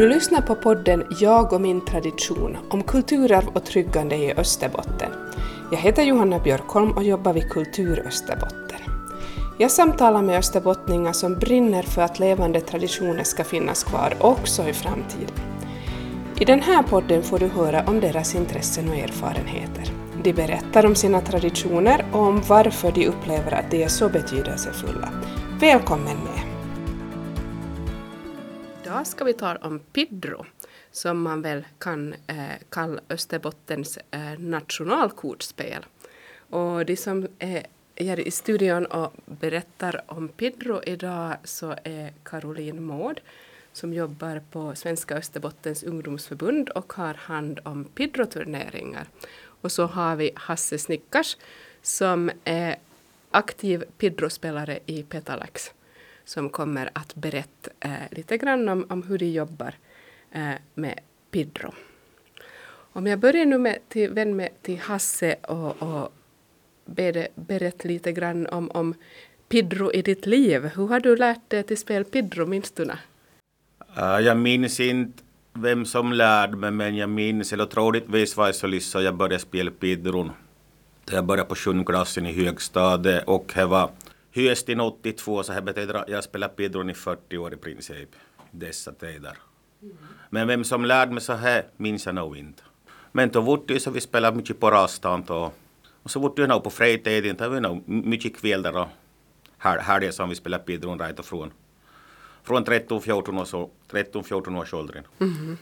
Du lyssnar på podden Jag och min tradition om kulturarv och tryggande i Österbotten. Jag heter Johanna Björkholm och jobbar vid Kultur Österbotten. Jag samtalar med österbottningar som brinner för att levande traditioner ska finnas kvar också i framtiden. I den här podden får du höra om deras intressen och erfarenheter. De berättar om sina traditioner och om varför de upplever att de är så betydelsefulla. Välkommen med! Idag ska vi tala om Pidro, som man väl kan eh, kalla Österbottens eh, nationalkortspel. Och de som eh, är här i studion och berättar om Pidro idag så är Caroline Mård som jobbar på Svenska Österbottens ungdomsförbund och har hand om Pidro-turneringar. Och så har vi Hasse Snickars som är aktiv Pidro-spelare i Petalax som kommer att berätta eh, lite grann om, om hur de jobbar eh, med Pidro. Om jag börjar nu med till, vän med till Hasse och, och ber berätta lite grann om, om Pidro i ditt liv. Hur har du lärt dig till spel Pidro, minns du? Uh, jag minns inte vem som lärde mig, men jag minns, eller troligtvis var det så liksom jag började spela Pidron. Jag började på sjunde klassen i högstadiet och det var hösten 82 så det betyder att jag spelat Pidron i 40 år i princip. Dessa tider. Mm. Men vem som lärde mig så här minns jag nog inte. Men då var det så vi spelade mycket på rastan och, och så var det nog på fritiden, det var nog mycket kvällar och helger som vi spelade rätt och från från 13-14 års, 13, års åldern. Mm.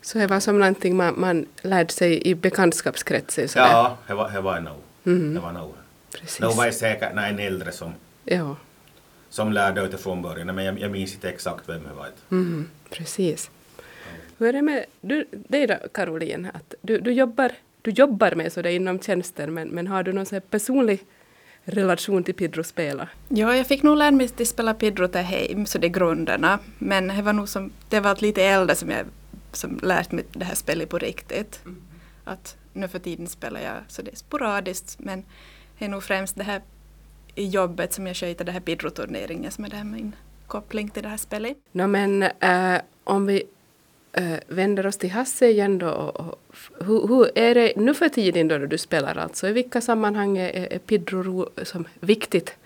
Så det var som någonting man, man lärde sig i bekantskapskretsen? Ja, det var, det var nog. Mm. Det var nog. Precis. Det var säkert en äldre som, ja. som lärde ut det från början, men jag, jag minns inte exakt vem det var. Mm. Precis. Hur är det med du, dig då, Caroline? Att du, du, jobbar, du jobbar med så det inom tjänsten, men, men har du någon så personlig relation till Pidro-spela? Ja, jag fick nog lära mig att spela Pidro till hem, så det är grunderna. Men det var nog som, det var lite äldre som jag som lärt mig det här spelet på riktigt. Mm. Att nu för tiden spelar jag så det är sporadiskt men är nog främst det här i jobbet som jag sköter, det här Pidro-turneringen som är det här min koppling till det här spelet. No, men äh, om vi äh, vänder oss till Hasse igen då. Och, och, hur, hur, är det nu för tiden då du spelar alltså? I vilka sammanhang är, är Pidro som viktigt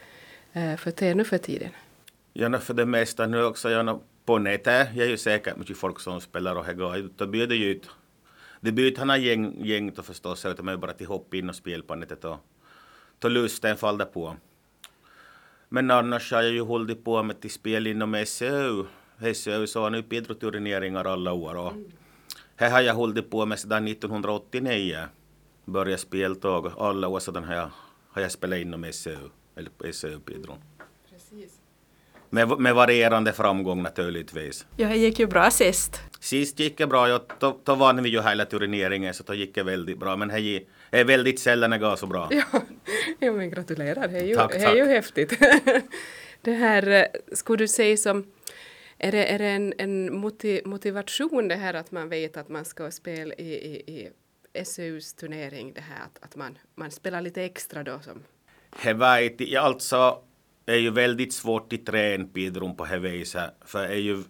äh, för dig nu för tiden? Ja, för det mesta nu också. Ja, på nätet är ju säkert mycket folk som spelar och går ut. Då bjuder ju ut. Det bjuder han gäng, gäng då förstås, utan man bara till hopp in och spela på nätet och lusten faller på. Men annars har jag ju hållit på med till spel inom SEU SCU så har nu Pidro-turneringar alla år. Och här har jag hållit på med sedan 1989. Började spela tåg alla år sedan har jag, har jag spelat inom SCU, eller SCU Pidron. Med, med varierande framgång naturligtvis. Ja, det gick ju bra sist. Sist gick det bra. Ja, då, då vann vi ju hela turneringen så då gick det väldigt bra. Men det är väldigt sällan det går så bra. Ja, ja men gratulerar. Det är ju, tack, tack. är ju häftigt. det här, eh, skulle du säga som är det, är det en, en motivation det här att man vet att man ska spela i, i, i SUs turnering, det här att, att man, man spelar lite extra då som? Det jag, alltså är ju väldigt svårt att träna bidrum på det viset. För är ju,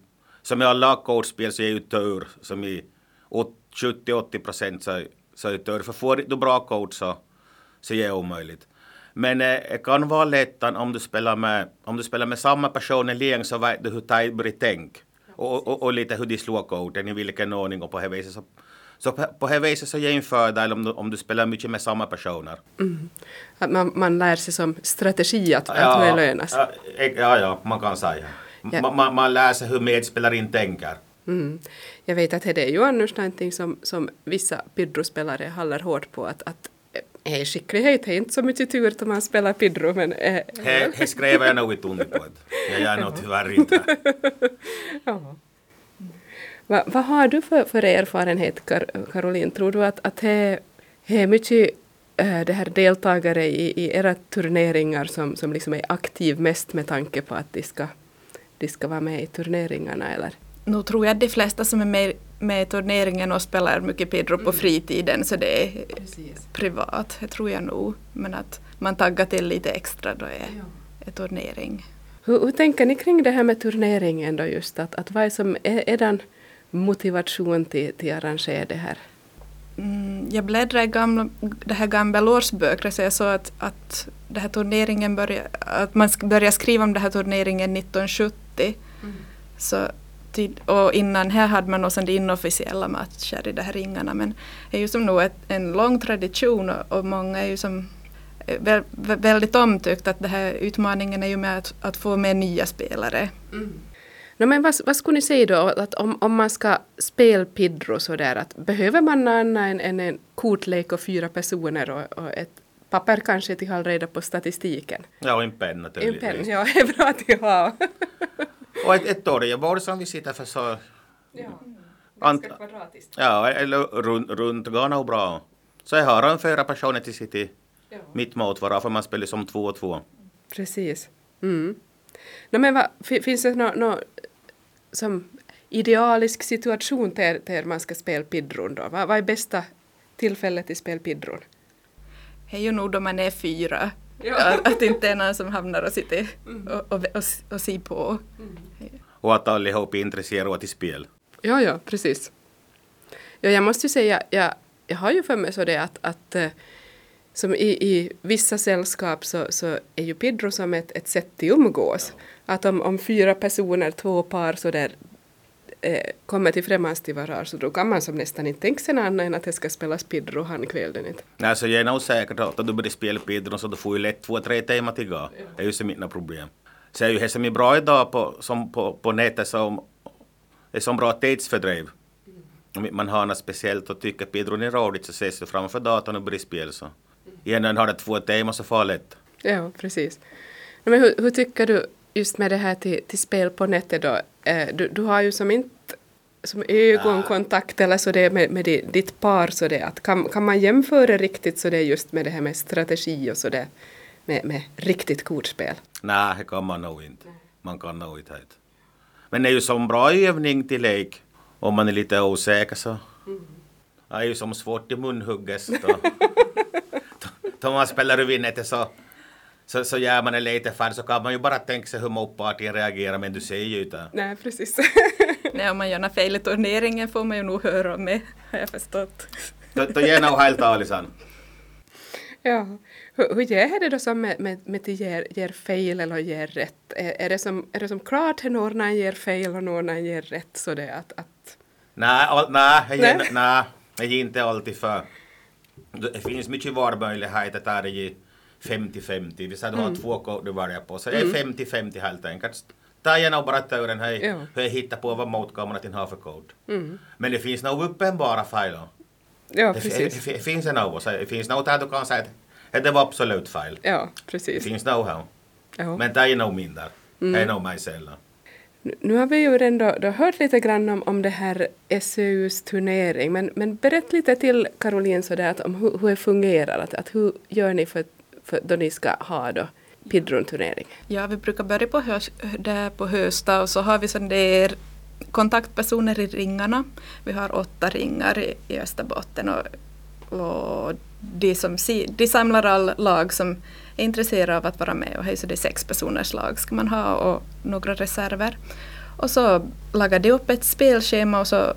som i alla coachspel så är ju tur, som i 70-80 procent så, så är det tur. För får du bra coach så, så är det omöjligt. Men eh, det kan vara lätt om du spelar med, om du spelar med samma person i länge så vet du hur börjar tänka. Och, och, och, lite hur de slår koden, i vilken ordning och på det viset. Så, så på, på det viset så ger det en fördel om du, om du spelar mycket med samma personer. Mm. Att man, man lär sig som strategi att, ja, att belönas. Ja, ja, ja, man kan säga. Ja. Man, man lär sig hur medspelaren tänker. Mm. Jag vet att det är ju annars någonting som, som vissa Pidro-spelare håller hårt på att, att är skicklighet är inte så mycket tur att man spelar Pidro men... Äh, det skrev jag nog under på. Jag gör nog tyvärr inte. ja. Va, vad har du för, för erfarenhet, Kar Caroline? Tror du att, att det är mycket äh, det här deltagare i, i era turneringar som, som liksom är aktiv mest med tanke på att de ska, de ska vara med i turneringarna eller? Nu tror jag att de flesta som är med, med i turneringen och spelar mycket Pedro på mm. fritiden så det är Precis. privat, det tror jag nog. Men att man taggar till lite extra då är, ja. är turnering. Hur, hur, tänker ni kring det här med turneringen då just? Att, att vad är, som, är, är den motivation till, till att arrangera det här? Mm, jag bläddrade i gamla, det här gamla årsböcker så jag såg att, att det här turneringen började, att man började skriva om den här turneringen 1970. Mm. Så tid, och innan här hade man också de inofficiella matcher i de här ringarna men det är ju som nog ett, en lång tradition och, och många är ju som vä, väldigt omtyckt att den här utmaningen är ju med att, att få med nya spelare. Mm. No, men vad, vad skulle ni säga då, att om, om man ska spela Pidro sådär, att behöver man annat än, en kortlek och fyra personer och, och ett papper kanske till att hålla reda på statistiken? Ja, och en penna En penna, ja, det är bra att ha. Och ett, ett torgebord som vi sitter för så... Ja, ganska kvadratiskt. Ja, eller runt, runt går nog bra. Så jag har en fyra personer till sitt i ja. mitt mot varandra, för man spelar som två och två. Precis. Mm. No, men vad, finns det något no, som idealisk situation till, till man ska spela pidron då? Vad, vad är bästa tillfället till spel pidron? Det är ju nog då man är fyra. Ja. Att, att inte är någon som hamnar och sitter mm. och, och, och, och ser på. Mm. Och att allihop är intresserade till spel. Ja, ja, precis. Ja, jag måste ju säga, jag, jag har ju för mig så det att, att eh, som i, i vissa sällskap så, så är ju Pidro som ett, ett sätt att umgås. Ja. Att om, om fyra personer, två par så där eh, kommer till främmans till varandra så då kan man som nästan inte tänka sig något annat än att det ska spelas Pidro han kvällen. Nej, så jag är nog säker att du börjar spela Pidro så du får ju lätt två, tre timmar till gå. Det är ju så mina problem. Så är ju det som är bra idag på, som på, på nätet som är som bra tidsfördriv. Om man har något speciellt och tycker Pidron är roligt så ses du framför datorn och börjar spela så. Igen har det två teman så farligt. Ja, precis. Men hur, hur, tycker du just med det här till, till spel på nätet då? Eh, du, du har ju som inte som ögonkontakt eller så det med, med ditt par så det att kan, kan man jämföra riktigt så det just med det här med strategi och så det med, med riktigt kortspel? Nej, det kan man nog inte. Man kan nog inte. Men det är ju som bra övning till lek om man är lite osäker så. Mm. Det är ju som svårt i munhugget. Då man spelar över nätet så, så, så gör man det lite färdigt så kan man ju bara tänka sig hur motparten reagerar men du ser ju inte. Nej precis. Nej om man gör något fel i turneringen får man ju nog höra om det har jag förstått. Då ger nog helt alisan. Ja. Hur, hur är det då som med, med, med att ger, ger fel eller ger rätt? Är, är, det som, är det som klart att någon ger fel och någon ger rätt så det att... att... Nej, all, nej, jag ger, nej, jag ger inte alltid för. Det finns mycket valmöjligheter där det är 50-50. Vi att du har mm. två kort du väljer på, så det är 50-50 mm. helt enkelt. Ta gärna och berätta ur den här, ja. hur jag hittar på vad motkameran har för kod. Mm. Men det finns nog uppenbara fel. Ja, precis. Det, det, det finns det nog. Det finns något där du kan säga att det var absolut fel. Ja, precis. Det finns nog här. Ja. Men det är nog min där. Mm. Det är nog mig sällan. Nu har vi ju ändå då hört lite grann om, om det här SUs turnering, men, men berätta lite till Caroline så där, att om hur, hur det fungerar, att, att hur gör ni för, för då ni ska ha då Pidron-turnering? Ja, vi brukar börja på, höst, där på hösta och så har vi sen där kontaktpersoner i ringarna. Vi har åtta ringar i, i Österbotten och, och de, som, de samlar all lag som är intresserade av att vara med och så det är sex personers lag ska man ha och några reserver. Och så lagar de upp ett spelschema och så,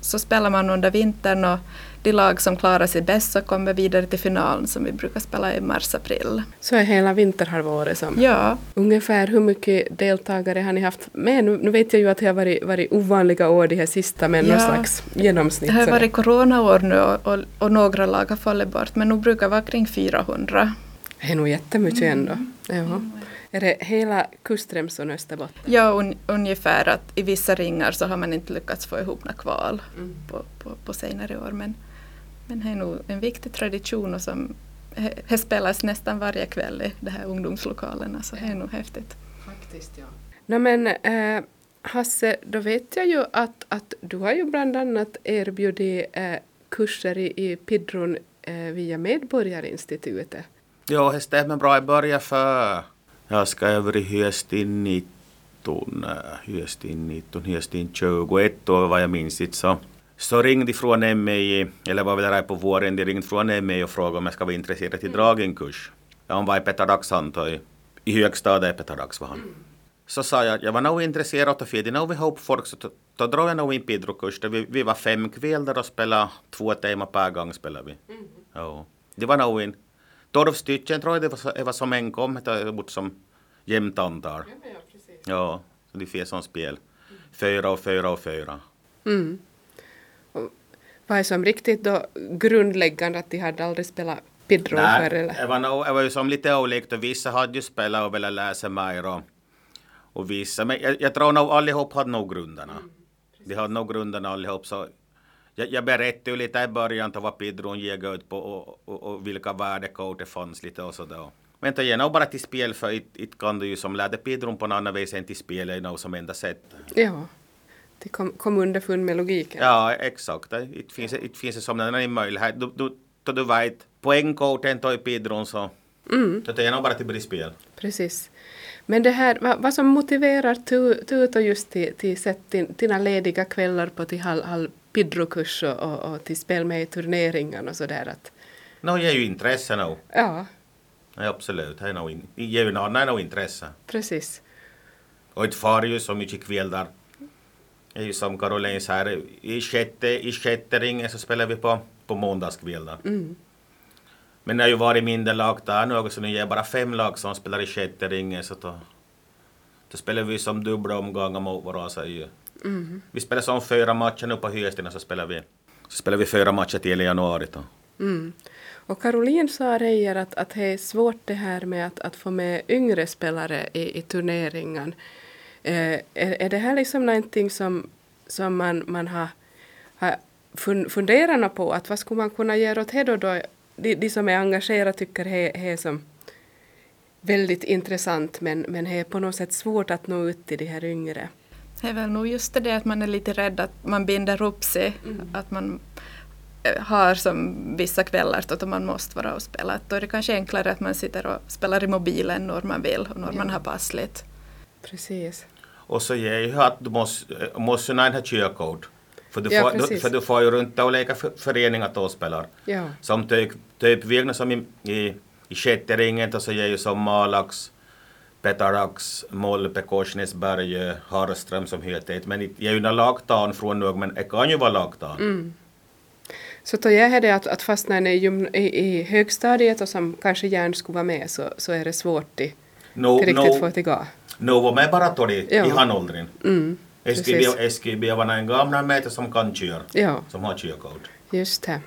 så spelar man under vintern och de lag som klarar sig bäst så kommer vidare till finalen som vi brukar spela i mars-april. Så är hela vinterhalvåret som? Ja. Ungefär hur mycket deltagare har ni haft med? Nu, nu vet jag ju att det har varit, varit ovanliga år de här sista men ja. någon slags genomsnitt. Det har varit coronaår nu och, och, och, några lag har fallit bort men nu brukar vara kring 400. Det är nog jättemycket mm. ändå. Ja. Är det hela kustremsan Österbotten? Ja, un, ungefär. att I vissa ringar så har man inte lyckats få ihop några kval mm. på, på, på senare år. Men, men det är nog en viktig tradition och som det spelas nästan varje kväll i de här ungdomslokalerna så det är nog häftigt. Faktiskt, ja. No, men, eh, Hasse, då vet jag ju att, att du har ju bland annat erbjudit eh, kurser i, i Pidron eh, via Medborgarinstitutet. Jo, det stämmer bra. Jag började för, jag ska över i hösten 19, hösten 19, hösten 21 år vad jag minns så. Så ringde från MI, eller var väl där på våren, de ringde från MI och frågade om jag ska vara intresserad till mm. dragenkurs. Ja, hon var i Petar Dags antar i högstadiet i Petar Dags var han. så sa jag att jag var nog intresserad av det. När vi ihop folk så då, drog jag nog in Pidro-kurs. Vi, vi var fem kvällar och spelade två timmar per gång. Spelade vi. Mm. Ja. Det var nog en tolv stycken tror jag det var, det var som en kom. Det var som jämnt antal. Ja, ja, ja, så det finns som spel. Fyra och fyra och fyra. Mm. Och vad är som riktigt då grundläggande att de hade aldrig spelat Pidro Nej, för? Eller? Det, var nog, det var ju som lite olika. Vissa hade ju spelat och velat läsa mer. Och, och vissa, men jag, jag tror nog allihop hade nog grunderna. Mm, de hade nog grunderna allihop. Så jag, jag berättade ju lite i början av vad Pidron gick ut på och, och, och vilka värdekoder det fanns lite och sådär. Men det är nog bara till spel för it, kan du ju som lärde Pidron på något annat vis än till spel är nog som enda sätt. Ja, det kom, kom underfund med logiken. Ja, exakt. Det finns, det finns som en möjlighet. Du, du, du, du vet, poängkoden tar i Pidron så mm. det är nog bara till spel. Precis. Men det här, vad, vad som motiverar Tuto just till, till sätt dina lediga kvällar på till halv, halv Pidro-kurs och, och, och, till spel med i turneringar och sådär att... No, ger ju intresse nog. Ja. ja. Absolut, det ger ju någon intresse. Precis. Och ett far ju så mycket kvällar. Det är ju som Caroline säger, i sjätte, i sjätte ringen så spelar vi på, på måndagskvällar. Mm. Men det har ju varit mindre lag där nu också, nu är bara fem lag som spelar i sjätte ringen så då, då spelar vi som dubbla omgångar mot varandra. Mm. Vi spelar som fyra matcher nu på hösten så spelar vi, så spelar vi fyra matcher till i januari. Då. Mm. Och Caroline sa Reijer att, att det är svårt det här med att, att få med yngre spelare i, i turneringen. Eh, är, är det här liksom någonting som, som man, man har, har funderat på? Att vad skulle man kunna göra åt det då? då? De, de som är engagerade tycker det är som väldigt intressant men, men det är på något sätt svårt att nå ut till de här yngre. Det är väl nog just det att man är lite rädd att man binder upp sig. Mm. Att man eh, har som vissa kvällar då man måste vara och spela. Då är det kanske enklare att man sitter och spelar i mobilen när man vill och när ja. man har passligt. Precis. Och så ger ju att du måste, eh, måste ha körkort. För du, ja, får, du, för du får ju runt olika föreningar då spelar. Ja. Som typ, typ Vigna som i, i, i sjätte ringen så ger ju som Malax Petarax, Molpe, Korsnäsberg, Harström som heter Men jag är ju lagtan från nu, men jag kan ju vara lagtan. Mm. Så då är det att, att fast när är i, i högstadiet och som kanske gärna skulle vara med så, så är det svårt att no, riktigt no, få det gå. No, var med bara då i, ja. i handåldern. Mm, SGB var en gamla mätare som kan köra, ja. som har körkort. Just det.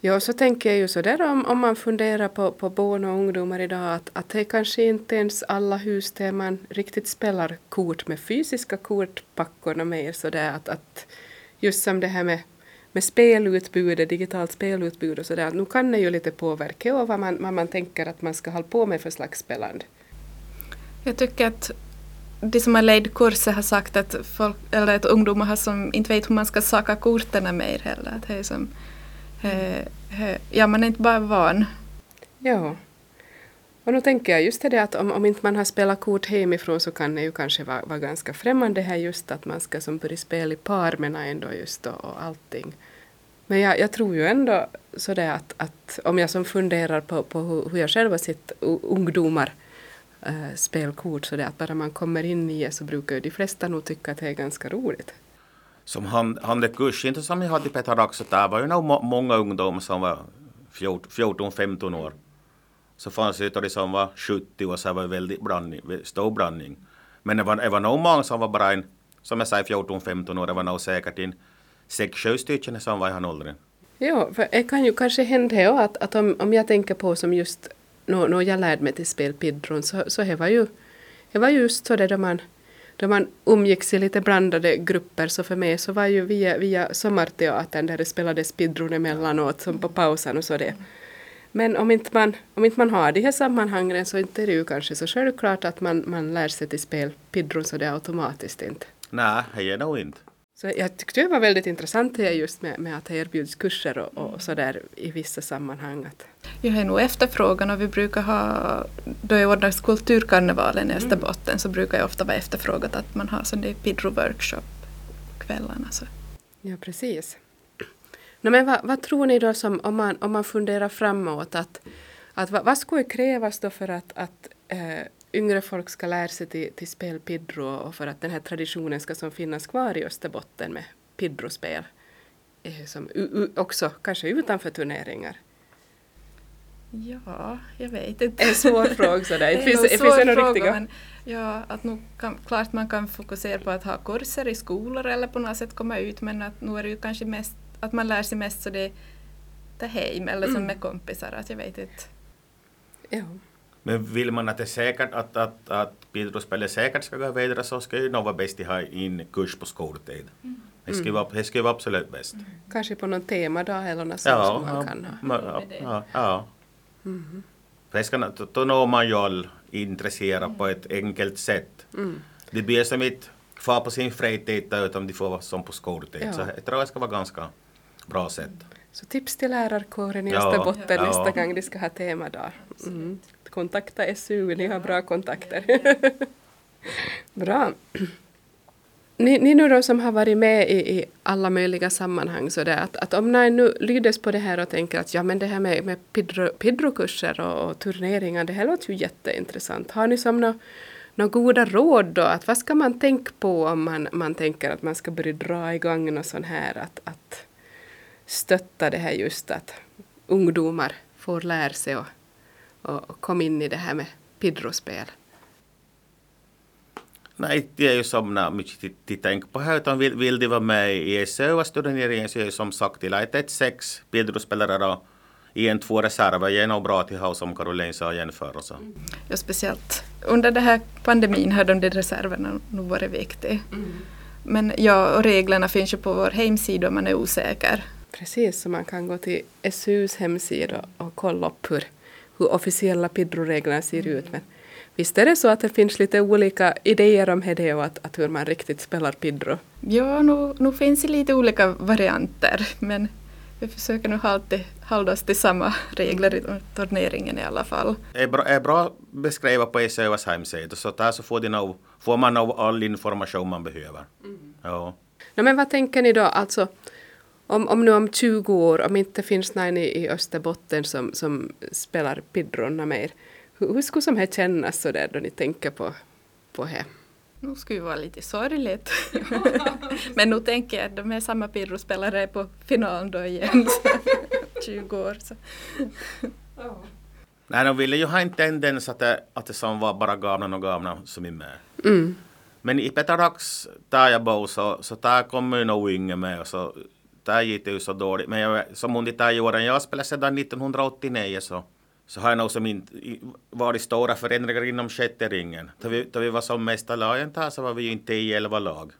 Ja, så tänker jag ju så där om, om man funderar på, på barn och ungdomar idag att, att det kanske inte ens alla hus där man riktigt spelar kort med fysiska kortpackorna mer sådär att, att just som det här med, med spelutbudet, digitalt spelutbud och sådär, nu kan det ju lite påverka och vad man, vad man tänker att man ska hålla på med för slags spelande. Jag tycker att de som har lett kurser har sagt att, folk, eller att ungdomar har som inte vet hur man ska saka korten mer heller. Att det är som, eh, eh, ja, man är inte bara van. Ja. Och nu tänker jag just det att om, om inte man har spelat kort hemifrån så kan det ju kanske vara, vara ganska främmande här just att man ska som börja spela i par men ändå just då, och allting. Men jag, jag tror ju ändå sådär att, att om jag som funderar på, på hur, hur jag själv har sett ungdomar äh, spelkort så det att bara man kommer in i det så brukar ju de flesta nog tycka att det är ganska roligt som han, han det kurs, inte som jag hade i Petarax, där var ju nog många ungdomar som var 14-15 år. Så fanns det de som var 70 och så var det väldigt blandning, stor blandning. Men det var, det var nog många som var bara en, som jag säger 14-15 år, det var nog säkert en 6-7 stycken som var i han åldern. Ja, för det kan ju kanske hända att, att om, om jag tänker på som just när no, jag lärde mig till spel Pidron så, så det var ju det var just så det då man då man umgicks i lite blandade grupper så för mig så var ju via, via sommarteatern där det spelades Pidron emellanåt som på pausen och så det. Men om inte man, om inte man har de här sammanhangen så inte är det ju kanske så självklart att man, man lär sig till spel Pidron så det är automatiskt inte. Nej, det är nog inte. Så jag tyckte det var väldigt intressant det just med, med att det erbjuds kurser och, och sådär i vissa sammanhang. Jag har nog efterfrågan och vi brukar ha, då jag ordnar kulturkarnevalen i mm. Österbotten mm. så brukar det ofta vara efterfrågat att man har sån där Pidro-workshop kvällarna. Så. Ja, precis. No, men vad, vad, tror ni då som, om man, om man funderar framåt, att, att vad, vad skulle krävas då för att, att eh, yngre folk ska lära sig till, till spel Pidro och för att den här traditionen ska som finnas kvar i Österbotten med Pidrospel. eh, Som också kanske utanför turneringar. Ja, jag vet inte. En svår fråga sådär. Det finns, det en finns fråga, riktiga... men Ja, att nu kan, klart man kan fokusera på att ha kurser i skolor eller på något sätt komma ut men att nu är det ju kanske mest att man lär sig mest så det är hem eller som Mm. med kompisar. Att jag vet inte. Ja. Men vill man att det är säkert att, att, att Pidrospelet säkert ska gå vidare så ska ju bäst att ha in kurs på skoltid. Det skulle vara, det skulle vara absolut bäst. Kanske på någon temadag eller något sånt som man kan ha. ma- ja, ja, ja. För det ska, nå- då når man ju all intresserad på ett enkelt sätt. Mm. Det blir som inte fara på sin fritid utan de får vara som på skoltid. Ja. Så jag tror det ska vara ganska bra sätt. Så tips till lärarkåren i Ja, Österbotten ja. nästa gång de ska ha temadag. Mm. Kontakta SU, ni har bra kontakter. bra. Ni, ni nu då som har varit med i, i alla möjliga sammanhang så det att, att om ni nu lydes på det här och tänker att ja men det här med, med pidro, pidrokurser och, och turneringar det här låter ju jätteintressant. Har ni som några nå goda råd då? Att vad ska man tänka på om man, man tänker att man ska börja dra igång något sånt här att, att stötta det här just att ungdomar får lära sig och, och, och komma in i det här med pidrospel. Nej, det är ju som när mycket till- till tänk på här, utan vill, vill de vara med i SÖA-turneringen så är ju som sagt till att ett sex Pidrospelare då i en två reserver är nog bra till ha som Caroline sa jämförelse. Ja, speciellt under den här pandemin har de där reserverna nog varit viktiga. Men ja, och reglerna finns ju på vår hemsida om man är osäker. Precis, så man kan gå till SUs hemsida och kolla upp hur, hur officiella pidroreglerna ser ut. Men visst är det så att det finns lite olika idéer om det och att, att hur man riktigt spelar pidro. Ja, nu, nu finns det lite olika varianter men vi försöker nog alltid hålla oss till samma regler i turneringen i alla fall. är bra, är bra beskrivet på SÖAs hemsida så där så får, nog, får man nog all information man behöver. Ja. No, men vad tänker ni då, alltså om, om nu om 20 år, om inte finns någon i, i Österbotten som, som spelar pidronna mer, hur, hur skulle som här kännas så där då ni tänker på, på det? Nu skulle det vara lite sorgligt. men nu tänker jag att de är samma pirrospelare på finalen då igen. Så 20 år. Så. Nej, de ville ju ha en tendens att det, att det som var bara gamla och gamla som är med. Mm. Men i Petarax, där jag bor, så, så där kommer ju nog yngre med. Och så, det ju så dåligt. Men jag, som åren jag spelade sedan 1989 så, så har jag nog som inte varit stora förändringar inom sjätte ringen. Då vi, då vi var som mesta lagen där så var vi ju inte i elva lag.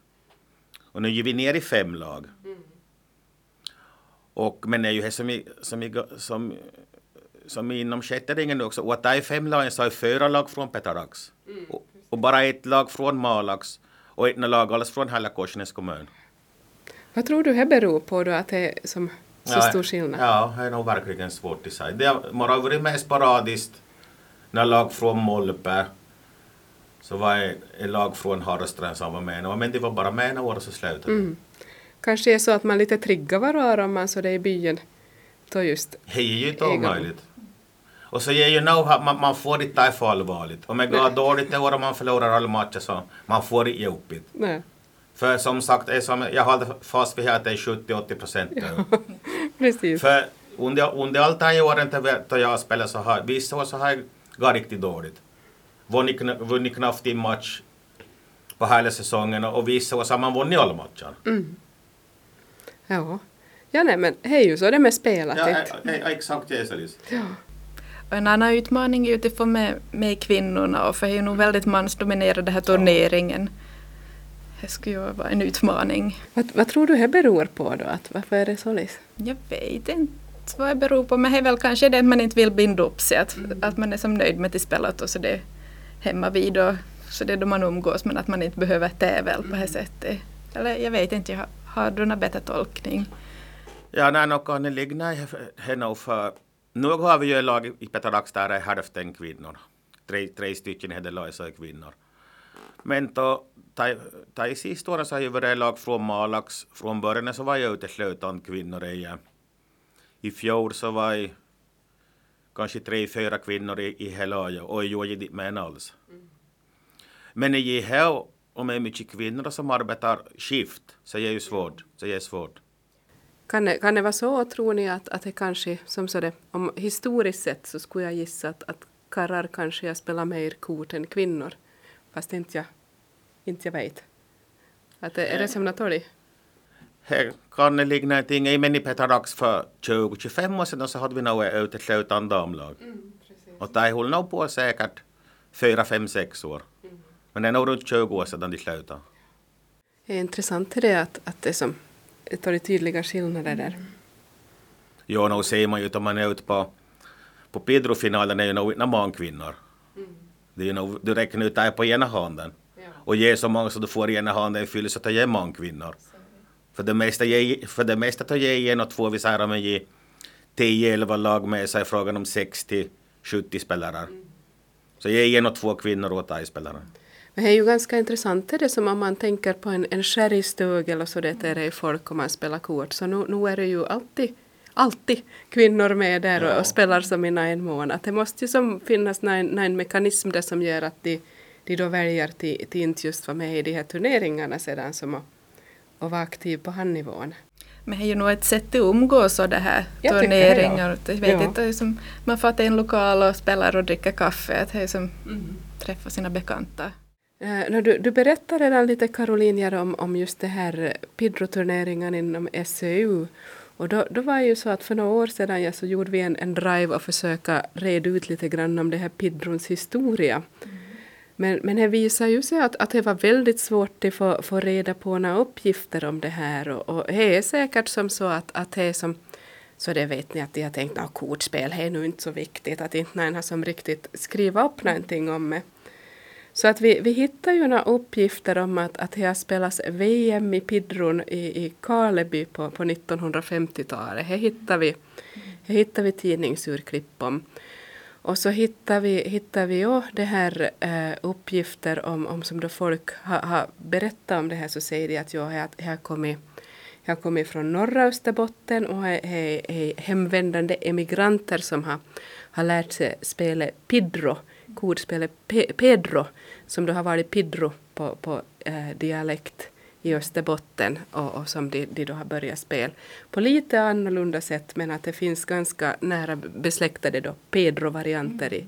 Och nu är vi ner i fem lag. Och, men det är ju det som, i, som, i, som, som inom sjätte ringen nu också. Och att det är fem lag så är fyra lag från Petarax. Och, och bara ett lag från Malax. Och ett lag alls från Hällekoskenäs kommun. Vad tror du det beror på då att det är som så stor skillnad? Ja, det är nog verkligen svårt att säga. Det har varit mer sporadiskt när lag från Molpe så var det ett lag från Harrestrand som var med. Men det var bara med några år och så slutade Mm. Kanske är så att man lite triggar varandra om man så det är i byn. Då just, Det är ju inte omöjligt. Och så är ju nog, man, man får inte ta för allvarligt. Om det går dåligt det år och man förlorar alla matcher så man får det jobbigt. nej. För som sagt, som, jag håller fast vid att det är 70-80 procent nu. Precis. För under, under allt det här åren då jag spelar så har vissa år så har jag gått riktigt dåligt. Vunnit, kn- vunnit knappt en match på hela säsongen och vissa år så har man vunnit alla matcher. Ja. Ja, nej, men är ju så det med spelet. Ja, exakt, det är så. Ja. Och en annan utmaning är ju att få med, med kvinnorna och för det är ju nog väldigt mansdominerad den här turneringen. Det skulle ju vara en utmaning. Vad, vad tror du det beror på då? Att, varför är det så? Lis? Jag vet inte vad det beror på men det är väl kanske det att man inte vill binda upp sig. Att, att man är som nöjd med det spelet och så det är hemma vid och så det är då man umgås men att man inte behöver tävla på det här sättet. Eller jag vet inte, jag har, har du någon bättre tolkning? Ja, nej, nog kan det ligga i henne för nu har vi ju ett lag i Petarax där är hälften kvinnor. Tre, tre stycken i det laget så är kvinnor. Men då, ta, i sista åren så har ju varit lag från Malax. Från början så var jag uteslutande kvinnor i. I fjol så var jag kanske tre, fyra kvinnor i, i hela och jag gjorde inte med alls. Men i här, om det är mycket kvinnor som arbetar skift, så är det ju svårt. Så är det svårt. Kan det, kan det vara så, tror ni, att, att det kanske, som så det, om historiskt sett så skulle jag gissa att, att karlar kanske har spelat mer kort än kvinnor, fast inte jag, inte jag vet. Att det, är det som Natoli? Här kan det ligga någonting i, men i Petarax för 20-25 år sedan så hade vi nog uteslutande damlag. Mm, och det höll nog på säkert 4, 5, 6 år. Mm. Men det är nog runt 20 år sedan de slutade. Det är intressant det att, att det som tar det tydliga skillnader där. Mm. Jo, nog ser man ju om man är ute på, på Pedro-finalen är ju nog inte mankvinnor. Mm. Det är nog, du räknar ut det på ena handen. Ja. Och ger så många så du får i ena handen fylls att ge mankvinnor. För det mesta, för det mesta tar ge en och två, vi säger att ge 10-11 lag med sig frågan om 60-70 spelare. Så ge en och två kvinnor åt spelare. Men det är ju ganska intressant det som om man tänker på en, en sherrystug eller så det är det folk om man spelar kort så nu, nu är det ju alltid alltid kvinnor med där och, och spelar som i nine månader. Det måste ju som finnas en mekanism där som gör att de, de då väljer till, till inte just vara med i de här turneringarna sedan som att, att vara aktiv på handnivån. Men det är ju nog ett sätt att umgås och det här jag turneringar. Jag vet ja. inte, som, man får till en lokal och spelar och dricker kaffe. Att det är som mm. träffa sina bekanta. Uh, du, du berättade redan lite Caroline om, om just det här Pidro-turneringen inom SEU. Och då, då var det ju så att för några år sedan ja, så gjorde vi en, en drive och försöka reda ut lite grann om det här Pidrons historia. Mm. Men, men det visar ju sig att, att det var väldigt svårt att få, få reda på några uppgifter om det här. Och, och det är säkert som så att, att det är som så det vet ni att de har tänkt att kortspel är nu inte så viktigt, att inte någon har som riktigt skrivit upp någonting om det. Så att vi, vi hittar ju några uppgifter om att, att det har spelats VM i Pidron i, i Karleby på, på 1950-talet. Här hittar vi, här hittar vi tidningsurklipp om. Och så hittar vi, hittar vi ju det här eh, uppgifter om, om som då folk har ha berättat om det här så säger de att jag har, har kommit jag kommer från norra Österbotten och är, är, är hemvändande emigranter som har, har lärt sig spelet Pidro kordspelet Pedro som då har varit Pidro på, på eh, dialekt i Österbotten och, och som de, de då har börjat spela på lite annorlunda sätt men att det finns ganska nära besläktade då Pedro-varianter i,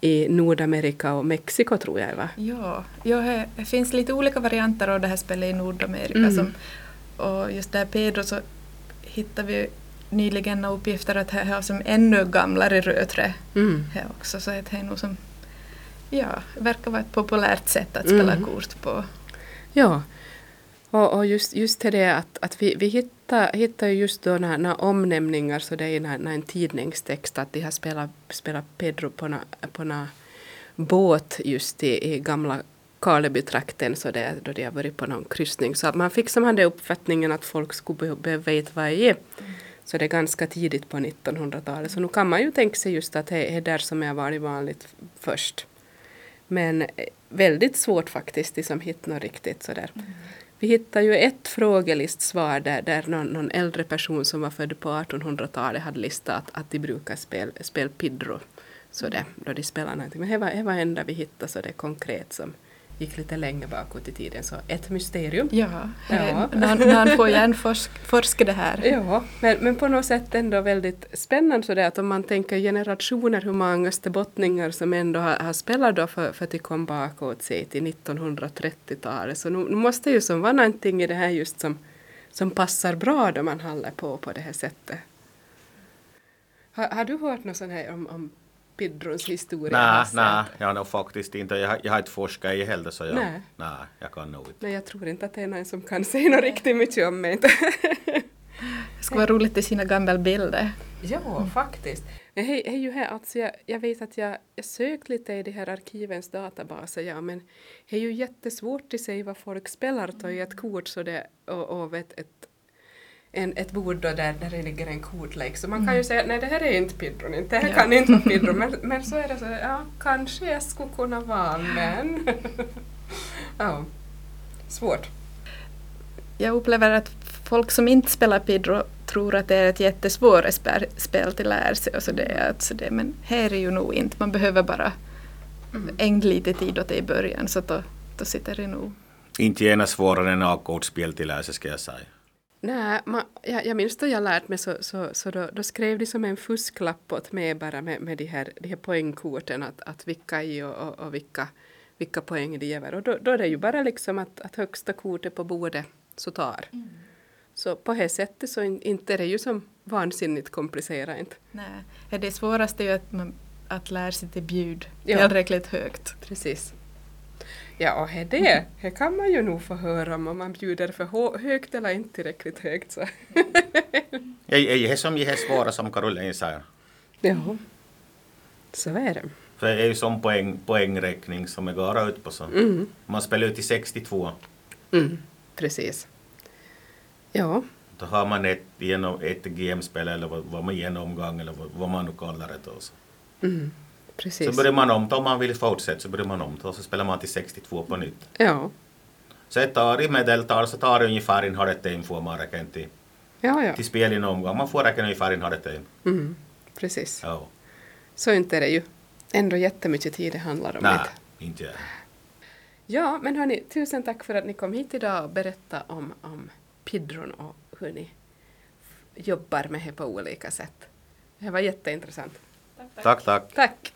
i Nordamerika och Mexiko tror jag va? Ja, ja det finns lite olika varianter av det här spelet i Nordamerika mm. som, och just där Pedro så hittar vi nyligen uppgifter att det har som ännu gamlare rödträ mm. här också. Så det är nog som, ja, verkar vara ett populärt sätt att spela mm. kort på. Ja, och, och just, just det att, att vi, vi hittar, hittar just då när, när omnämningar så det är när, när en tidningstext att de har spelat, spelat Pedro på en på båt just i, i gamla Karlebytrakten så det, då de har varit på någon kryssning. Så att man fick som hade uppfattningen att folk skulle behöva veta vad det är. Så det är ganska tidigt på 1900-talet. Så nu kan man ju tänka sig just att det är där som jag varit vanligt först. Men eh, väldigt svårt faktiskt liksom hittar något riktigt sådär. Mm. Vi hittade ju ett frågelistsvar där, där någon, någon, äldre person som var född på 1800-talet hade listat att, att de brukar spela spel Pidro. Så det, då de spelar någonting. Men det var det var enda vi hittade så det konkret som, gick lite längre bakåt i tiden. Så ett mysterium. Ja, ja. någon, får hjärnforska det här. Ja, men, men på något sätt ändå väldigt spännande så det att om man tänker generationer hur många österbottningar som ändå har, har spelat då för, för att de kom bakåt sig till 1930-talet. Så nu, nu måste ju som vara någonting i det här just som, som passar bra då man håller på på det här sättet. Har, har du hört något sånt här om, om Pidrons historia? Nej, nej, jag har nog faktiskt inte. Jag, jag har inte forskat i heller så jag, nej. nej, jag kan nog inte. Nej, jag tror inte att det är någon som kan säga något riktigt mycket om mig. det skulle vara roligt att se sina gamla bilder. Ja, faktiskt. Men hej, hej ju här, alltså jag, jag vet att jag, jag sökt lite i de här arkivens databaser, ja, men det är ju jättesvårt att säga vad folk spelar i ett kort så det, och, och ett, ett en, ett bord då där, där det ligger en kortlek. Så man kan ju mm. säga nej det här är inte Pidron, inte, det här ja. kan inte vara Pidron. Men, men så är det så, ja kanske jag skulle kunna vara men... ja, svårt. Jag upplever att folk som inte spelar Pidro tror att det är ett jättesvårt spel, spel till lära sig och så det, alltså det, men här är ju nog inte, man behöver bara Mm. ägna lite tid åt det i början så då, då sitter det nog. Inte gärna svårare än ackordspel till läsa ska jag säga. Nej, man, jag, jag minns då jag lärt mig så, så, så då, då skrev de som en fusklapp åt mig bara med, med de här, de här poängkorten att, att vilka i och, och, och vilka, vilka poäng de ger. Och då, då är det ju bara liksom att, att högsta kortet på bordet så tar. Så på det sättet så in, inte är det ju som vansinnigt komplicerat inte. Nej, det svåraste är ju att, man, att lära sig till bjud Ja. tillräckligt högt. Precis. Ja, och he det, det kan man ju nog få höra om man bjuder för högt eller inte tillräckligt högt. Så. Jag är det som är svåra som Caroline säger. Ja, så är det. För det är ju som poäng, poängräkning som är går ut på så. Mm. Man spelar ut till 62. Mm, precis. Ja, Då har man ett, genom, ett GM-spel eller vad, vad man genomgång eller vad, vad man nu kallar det. Då. Så. mm, precis. så börjar man om, om man vill fortsätta så börjar man om och så spelar man till 62 på nytt. Ja, Så ett tar i medeltal så tar det ungefär en halvtimme får man räkna till, ja, ja. till spel i en omgång. Man får räkna ungefär en halvtimme. Mm, precis. Ja. Så inte är det ju ändå jättemycket tid det handlar om. Nej, inte. inte jag. Ja, men hörni, tusen tack för att ni kom hit idag och berättade om, om Pidron och hur ni jobbar med det på olika sätt. Det var jätteintressant. Tack, tack. Tack!